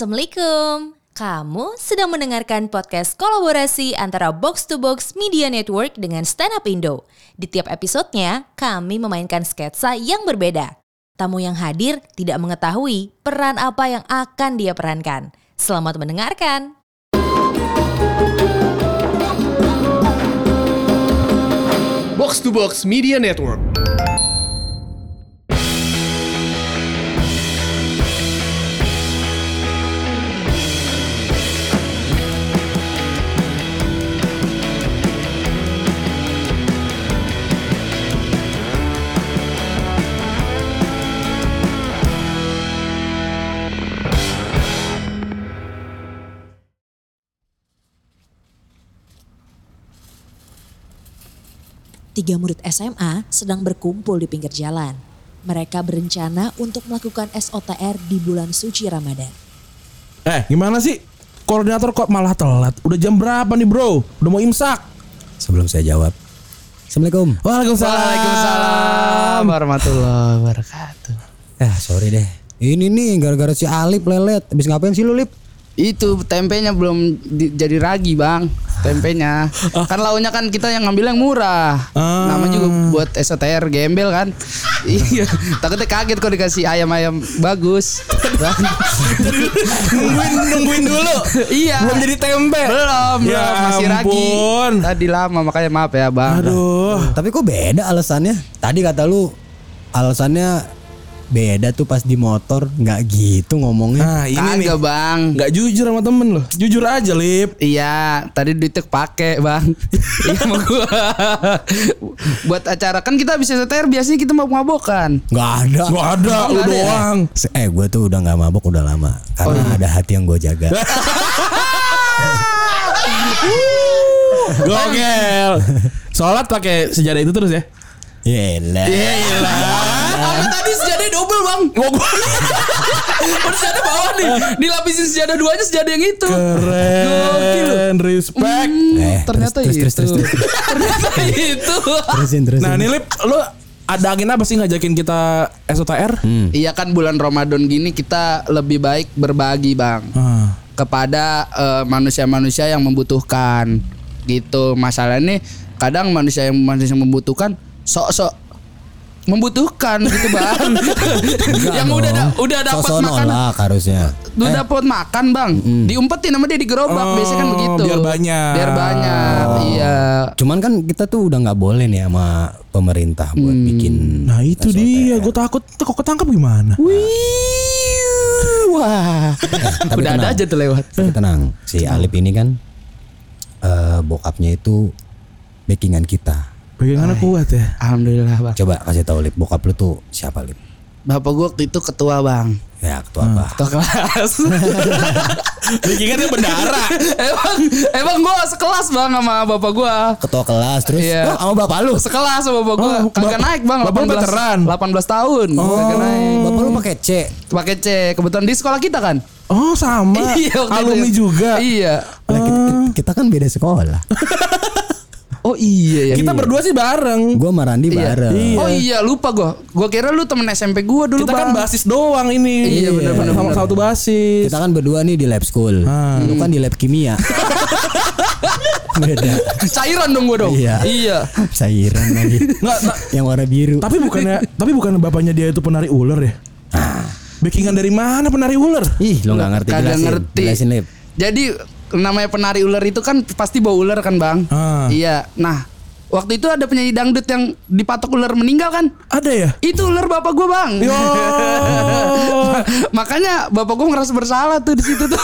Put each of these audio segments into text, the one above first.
Assalamualaikum. Kamu sedang mendengarkan podcast kolaborasi antara Box to Box Media Network dengan Stand Up Indo. Di tiap episodenya, kami memainkan sketsa yang berbeda. Tamu yang hadir tidak mengetahui peran apa yang akan dia perankan. Selamat mendengarkan. Box to Box Media Network. Tiga murid SMA sedang berkumpul di pinggir jalan. Mereka berencana untuk melakukan SOTR di bulan suci Ramadan. Eh gimana sih? Koordinator kok malah telat? Udah jam berapa nih bro? Udah mau imsak? Sebelum saya jawab. Assalamualaikum. Waalaikumsalam. Waalaikumsalam warahmatullahi wabarakatuh. Eh sorry deh. Ini nih gara-gara si Alip lelet. Habis ngapain sih lu Lip? Itu tempenya belum di- jadi ragi bang. Tempenya. Kan launya kan kita yang ngambil yang murah. Nama juga buat SOTR gembel kan. iya. Takutnya kaget kok dikasih ayam-ayam bagus. Nungguin nungguin dulu. iya. Belum jadi tempe. Belum, Ya belum masih ragi. Tadi lama makanya maaf ya bang. Aduh. Tapi kok beda alasannya? Tadi kata lu alasannya beda tuh pas di motor nggak gitu ngomongnya. Nah ini nih. Kagak bang. Nggak jujur sama temen loh. Jujur aja Lip. Iya, tadi duitnya kepake bang. Iya sama gua. Buat acara kan kita bisa SOTR biasanya kita mau mabokan. Nggak ada. Gak ada, Oh, lu nggak ada ya? doang. Se- Eh gue tuh udah nggak mabok udah lama karena ada hati yang gue jaga. Gokil. Sholat pakai sejadah itu terus ya? Yelah. Iya Tadi sejadah double bang. Oh, sejadah bawah nih. Dilapisin sejadah duanya sejadah yang itu. Gokil. Keren, respect. Eh, Ternyata terus, itu. terus, terus, terus, terus. Ternyata itu. Terusin, terusin. Nah nih Lip, lu ada angin apa sih ngajakin kita SOTR? Iya kan bulan Ramadan gini kita lebih baik berbagi bang Ah. kepada eh, manusia-manusia yang membutuhkan gitu. Masalahnya kadang manusia yang manusia yang membutuhkan sok-sok membutuhkan gitu bang. yang udah da- udah dapat makan nolak harusnya. udah dapat makan bang diumpetin sama dia di gerobak Oh, biasanya kan begitu biar banyak. biar banyak iya Cuman kan kita tuh udah nggak boleh nih sama pemerintah buat bikin. Nah itu dia, gue takut tuh kok ketangkep gimana? wah tapi udah ada tenang. aja tuh lewat Tapi tenang, si Alip ini kan eh bokapnya itu backingan kita. Bagaimana kuat ya? alhamdulillah bang Coba kasih tahu Lip, bokap lu tuh siapa Lip? bapak gua waktu itu ketua bang Ya ketua apa? ketua kelas Ricky kan dia bendara. emang emang gua sekelas bang sama bapak gua Ketua kelas terus Iya. oh, sama bapak lu. sekelas sama bapak gua Oh, kagak naik bang bapak lu 18 veteran? 18 tahun kagak naik Bapak lu pakai C. pakai C kebetulan di sekolah kita kan Oh sama, Iya, alumni itu. juga. iya Lah, kita, kita kan beda sekolah. oh iya ya Kita berdua sih bareng. Gua sama Randi Iya. bareng. Oh iya lupa gua. Gua kira lu temen SMP gua dulu Kita kan Bang. basis doang ini. Iya, bener, bener, Sama bener. satu basis. Kita kan berdua nih di lab school. Ah. Lu kan di lab kimia. beda. Cairan dong gua dong. Iya. Iya. Cairan lagi. Nggak, ta- Yang warna biru. tapi bukannya tapi bukan bapaknya dia itu penari ular ya? Backingan dari mana penari ular? Ih, lu nggak ngerti Kagak jelasin. ngerti. Jelasin Lip. Jadi namanya penari ular itu kan pasti bawa ular kan, Bang? Ah. Iya. Nah, waktu itu ada penyanyi dangdut yang dipatok ular meninggal kan? Ada ya? Itu ular bapak gua, Bang. Yo. Makanya bapak gua ngerasa bersalah tuh di situ tuh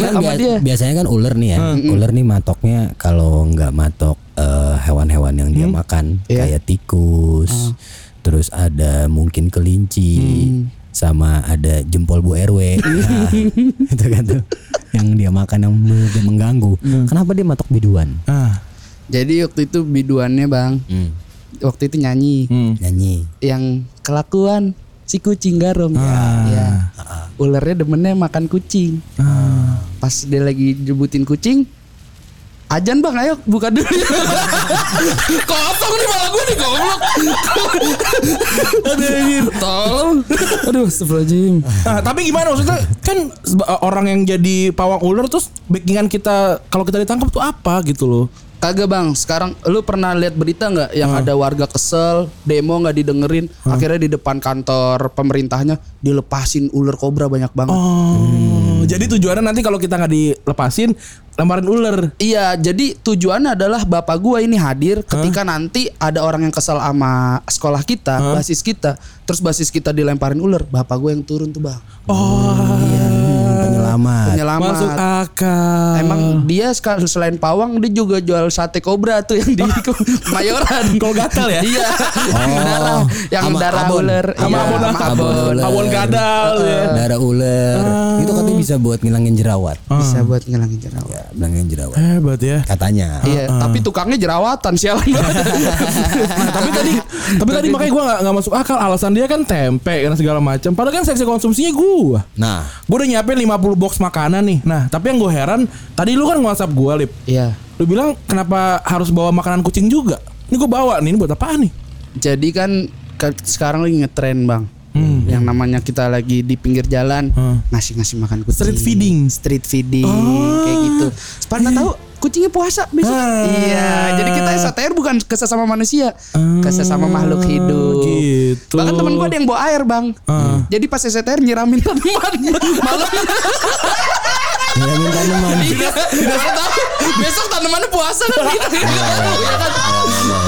Kan bia- dia. Biasanya kan ular nih ya. Ular nih matoknya kalau nggak matok eh, hewan-hewan yang dia makan Iya. kayak tikus. Terus ada mungkin kelinci sama ada jempol Bu RW. Nah, itu kan tuh yang dia makan yang mengganggu. Kenapa dia matok biduan? Ah. Jadi waktu itu biduannya, Bang. Waktu itu nyanyi. Hmm. Nyanyi. yang kelakuan si kucing garong Ah. ya. Ularnya demennya makan kucing. Ah. Pas dia lagi jebutin kucing, Ajan bang, ayo buka dulu. Kosong nih malah gue nih goblok. Aduh, anjir. tolong. Aduh, astagfirullahaladzim. Nah, tapi gimana maksudnya kan seba- orang yang jadi pawang ular terus backingan kita kalau kita ditangkap tuh apa gitu loh. Kagak bang, sekarang lu pernah lihat berita nggak yang ada warga kesel, demo nggak didengerin, akhirnya di depan kantor pemerintahnya dilepasin ular kobra banyak banget. Oh, jadi tujuannya nanti kalau kita nggak dilepasin lemparin ular. Iya, jadi tujuannya adalah bapak gua ini hadir ketika nanti ada orang yang kesal sama sekolah kita, basis kita, terus basis kita dilemparin ular, bapak gua yang turun tuh bang, Penyelamat. penyelamat. Masuk akal. Emang dia selain pawang dia juga jual sate kobra tuh yang di Mayoran. Kalau gatal ya? Iya. darah, yang Sama darah abon. ular. Sama Iya, abon, abon. abon. Abon gadal ya. Darah ular. Itu katanya bisa buat ngilangin jerawat. Bisa buat ngilangin jerawat. Ya, ngilangin jerawat. Hebat ya. Katanya. Iya, tapi tukangnya jerawatan sialan. Nah, tapi tadi tapi tadi makanya gue nggak nggak masuk akal alasan dia kan tempe dan segala macam. Padahal kan seksi konsumsinya gue. Nah, Gue udah nyiapin 50 box makanan nih. Nah, tapi yang gue heran, tadi lu kan WhatsApp gue, Lip. Iya. Lu bilang kenapa harus bawa makanan kucing juga? Ini gue bawa nih, ini buat apaan nih? Jadi kan sekarang lagi ngetren bang. Hmm. Yang namanya kita lagi di pinggir jalan Hmm. ngasih-ngasih makan kucing. Street feeding. Oh. Street feeding kayak gitu. Supaya nggak tahu kucingnya puasa besok. Ah. Iya, jadi kita SATR bukan ke sesama manusia, ke sesama makhluk hidup. gitu. Bahkan temen gue ada yang bawa air bang. Ah. Jadi pas SATR nyiramin tanaman malam. ngilangin tanaman. Iya, tidak tahu. Besok tanamannya puasa kan gitu. Iya kan?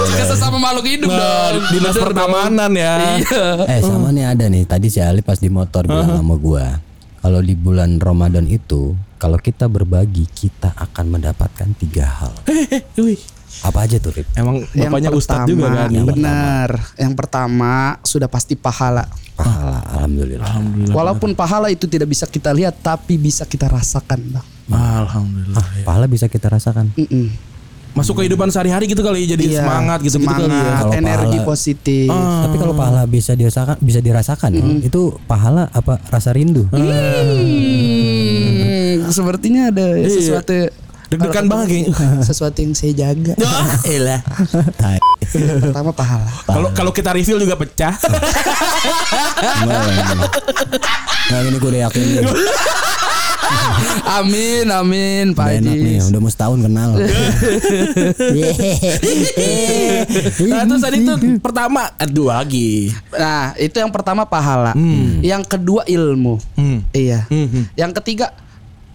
Ke sesama makhluk hidup Nah, dong. dinas pertamanan ya. Iya. Eh sama nih ada nih tadi si Ali pas di motor bilang sama gua kalau di bulan Ramadan itu kalau kita berbagi kita akan mendapatkan tiga hal. Eh, wih. Apa aja tuh Rip? Emang bapaknya Ustadz juga kan? Yang benar. Yang pertama sudah pasti pahala. Pahala, alhamdulillah. Walaupun pahala itu tidak bisa kita lihat, tapi bisa kita rasakan, bang. Alhamdulillah. ya. Pahala bisa kita rasakan. Mm-mm. Masuk kehidupan sehari-hari gitu kali ya, jadi Iya, semangat gitu gitu kali ya. semangat, Kalau energi pahala- positif. Tapi kalau pahala bisa dirasakan, bisa dirasakan ya, itu pahala apa rasa rindu? Hmm, sepertinya ada Iya. sesuatu Deg-degan banget kayaknya. sesuatu yang saya jaga. Elah. Tai. Pertama pahala. Kalau kalau kita reveal juga pecah. Nah ini gue udah yakin. Amin, amin, Udah Pak enak nih, Haji. udah mau setahun kenal. nah, terus tadi itu pertama, dua lagi. Nah, itu yang pertama pahala. Yang kedua ilmu. Hmm. Iya. Hmm. Yang ketiga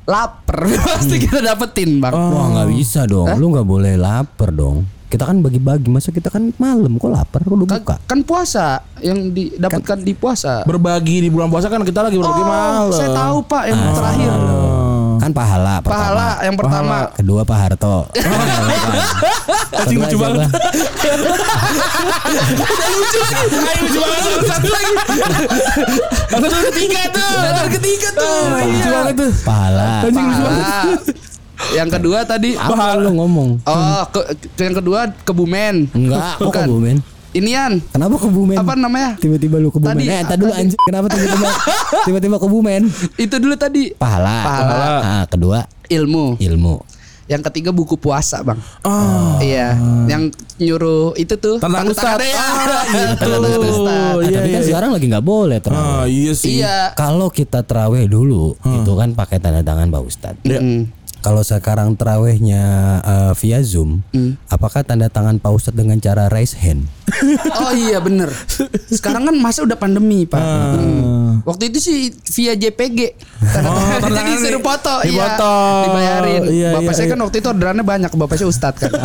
lapar pasti kita dapetin, Bang. Wah nggak bisa dong, lu nggak boleh lapar dong. Kita kan bagi-bagi, masa kita kan malam kok lapar, kok udah Kan, buka. kan puasa yang didapatkan di puasa. Berbagi di bulan puasa kan kita lagi berbagi malam. Oh, saya tahu Pak yang terakhir. Kan pahala pertama. Pahala yang pertama. Kedua Pak Harto. Anjing lucu banget. lucu lagi. Ayo lucu banget satu, lagi. Satu ketiga tuh. Satu ketiga tuh. Lucu banget tuh. Pahala. Pahala. Yang kedua tadi Apa lu ngomong? Oh, ke, ke- yang kedua Kebumen. Enggak, kok Bukan. Kebumen? Inian. Kenapa Kebumen? Apa namanya? Tiba-tiba lu Kebumen. Tadi- eh, entar dulu anjing. Kenapa tiba-tiba tiba-tiba Kebumen? Itu dulu tadi Pahala. Pahala. Ah, kedua ilmu. ilmu. Yang ketiga buku puasa, Bang. Oh. Iya, yang nyuruh itu tuh Tentang Ustadz. ya. Ah, gitu. Ah, Iya, tapi kan iya. sekarang lagi nggak boleh terawih. Ah, iya sih. Iya. Kalau kita terawih dulu itu kan pakai tanda tangan Pak Ustadz. Mm. Kalau sekarang terawihnya eh, via Zoom, apakah tanda tangan Pak Ustadz dengan cara raise hand? Oh iya bener Sekarang kan masa udah pandemi pak Ah. Hmm. Waktu itu sih via JPG Tanda Oh, tangan. Jadi disuruh di- foto iya. Dibayarin Iya, Bapak iya, saya iya. kan waktu itu orderannya banyak Bapak saya ustadz kan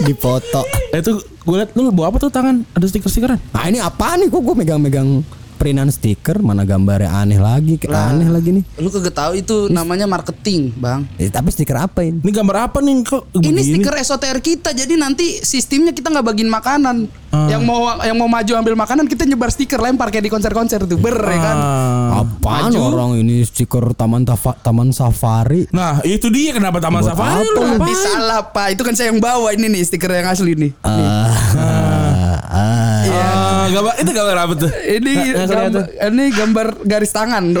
Dipoto. Eh, Itu gue liat lu bawa apa tuh tangan? Ada stiker-stikeran? Nah ini apa nih kok gue megang-megang printan stiker mana gambarnya aneh lagi kayak aneh lagi nih. Lu kagak tahu itu namanya marketing bang Eh, tapi stiker apa ini? Ini gambar apa nih kok? Ini begini? stiker SOTR kita jadi nanti sistemnya kita nggak bagiin makanan. Ah. Yang mau yang mau maju ambil makanan kita nyebar stiker lempar kayak di konser-konser tuh ber ya kan. Ah. Apaan Maju. orang ini stiker taman tafa, taman safari? Nah, itu dia kenapa Taman Buat Safari apa? lu salah pak itu kan saya yang bawa ini nih stiker yang asli nih. Iya. Ah, gambar itu gambar apa tuh? Ini Nggak- gambar, ini gambar garis tangan.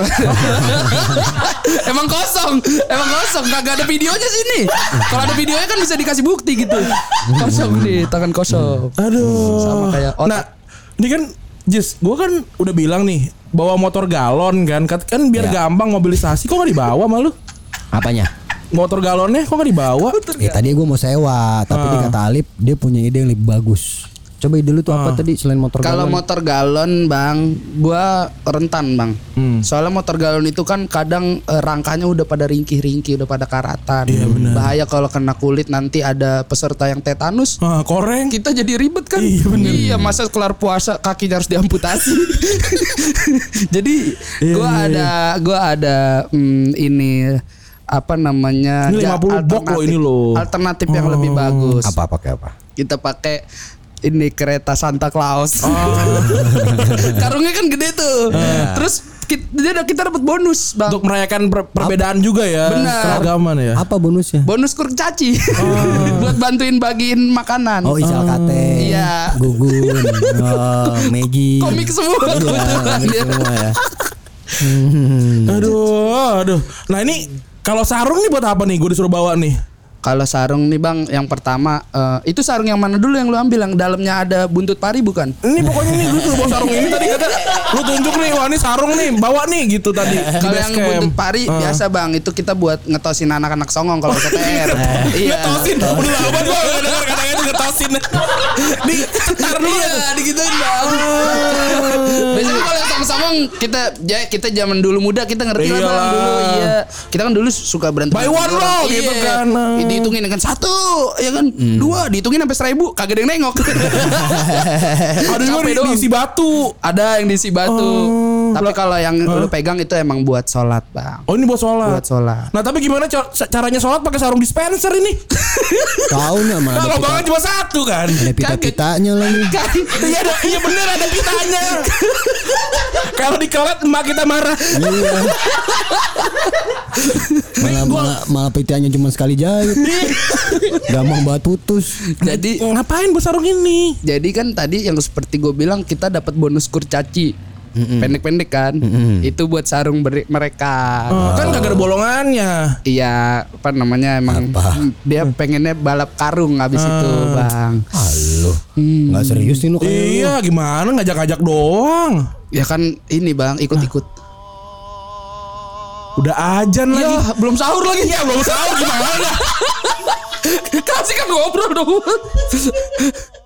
emang kosong, emang kosong. Kagak ada videonya sini. Kalau ada videonya kan bisa dikasih bukti gitu. Kosong nih, tangan kosong. Aduh. Sama kayak otak. Nah, ini kan Jis, gue kan udah bilang nih bawa motor galon kan, kan biar Ya. gampang mobilisasi. Kok gak dibawa malu? Apanya? Motor galonnya kok gak dibawa? Ya tadi gue mau sewa, tapi Ah. dia kata Alip dia punya ide yang lebih bagus. Coba ide lu tuh Ah. apa tadi selain motor Kalau galon? motor galon, Bang, gua rentan, Bang. Hmm. Soalnya motor galon itu kan kadang eh, rangkanya udah pada ringkih-ringkih, udah pada karatan. Iya, benar. Bahaya kalau kena kulit nanti ada peserta yang tetanus. Ah, koreng. Kita jadi ribet kan? Iya, bener. Iya, masa kelar puasa kakinya harus diamputasi. jadi Iya, gua iya, ada gua ada hmm, ini apa namanya? Ini ja- 50 bok loh ini alternatif- loh. Alternatif yang Oh. lebih bagus. apa pakai apa? Kita pakai ini kereta Santa Claus. Oh. Karungnya kan gede tuh. Terus kita, kita dapat bonus, Bang. Untuk merayakan per- perbedaan juga ya, Benar. keragaman ya. Apa bonusnya? Bonus kurcaci. Buat bantuin bagiin makanan. Oh isal kate, Iya. gugun, oh, Maggie. Komik semua Iya, komik semua ya. Aduh, aduh. Nah ini kalau sarung nih buat apa nih? Gue disuruh bawa nih. Kalau sarung nih bang, yang pertama eh, itu sarung yang mana dulu yang lu ambil yang dalamnya ada buntut pari bukan? Ini pokoknya nih lu bawa sarung ini tadi kata lu tunjuk nih, wah ini sarung nih, bawa nih gitu tadi. di Kalau yang camp. buntut pari Ah. biasa bang, itu kita buat ngetosin anak-anak songong kalau STR. iya. Ngetosin, udah lama gue gak denger katanya itu ngetosin. Di cetar dulu. Iya, digituin bang. Biasanya kalau yang songong-songong kita ya kita zaman dulu muda kita ngerti lah bang dulu. Iya. Kita kan dulu suka berantem. Buy one loh, gitu Iya. kan. Hmm. Dihitungin kan satu, ya kan dua, dihitungin sampai seribu, kagak ada yang nengok. Ada juga doang. diisi batu. Ada yang diisi batu. Oh, Tapi kalau yang lu pegang itu emang buat sholat bang. Oh ini buat sholat. Buat sholat. Nah tapi gimana caranya sholat pakai sarung dispenser ini? Tahu mana ada Kalau banget cuma satu kan. ada pita-pitanya lagi. Iya ada, iya bener ada pitanya. Kalau dikelet emak kita marah. Iya. Malah, malah, malah pitanya cuma sekali jahit. Gampang banget putus. jadi Ngapain buat sarung ini? jadi kan tadi yang seperti gue bilang kita dapat bonus kurcaci. Pendek-pendek kan. Itu buat sarung beri- mereka. Oh, kan kagak ada bolongannya. Iya, apa namanya emang dia pengennya balap karung habis itu, Bang. Halo. Nggak serius nih lu. Iya gimana ngajak-ngajak doang. Ya kan ini, Bang, ikut-ikut. Udah ajan lagi. Ya, belum sahur lagi. Ya belum sahur gimana? Kasih kan ngobrol dong.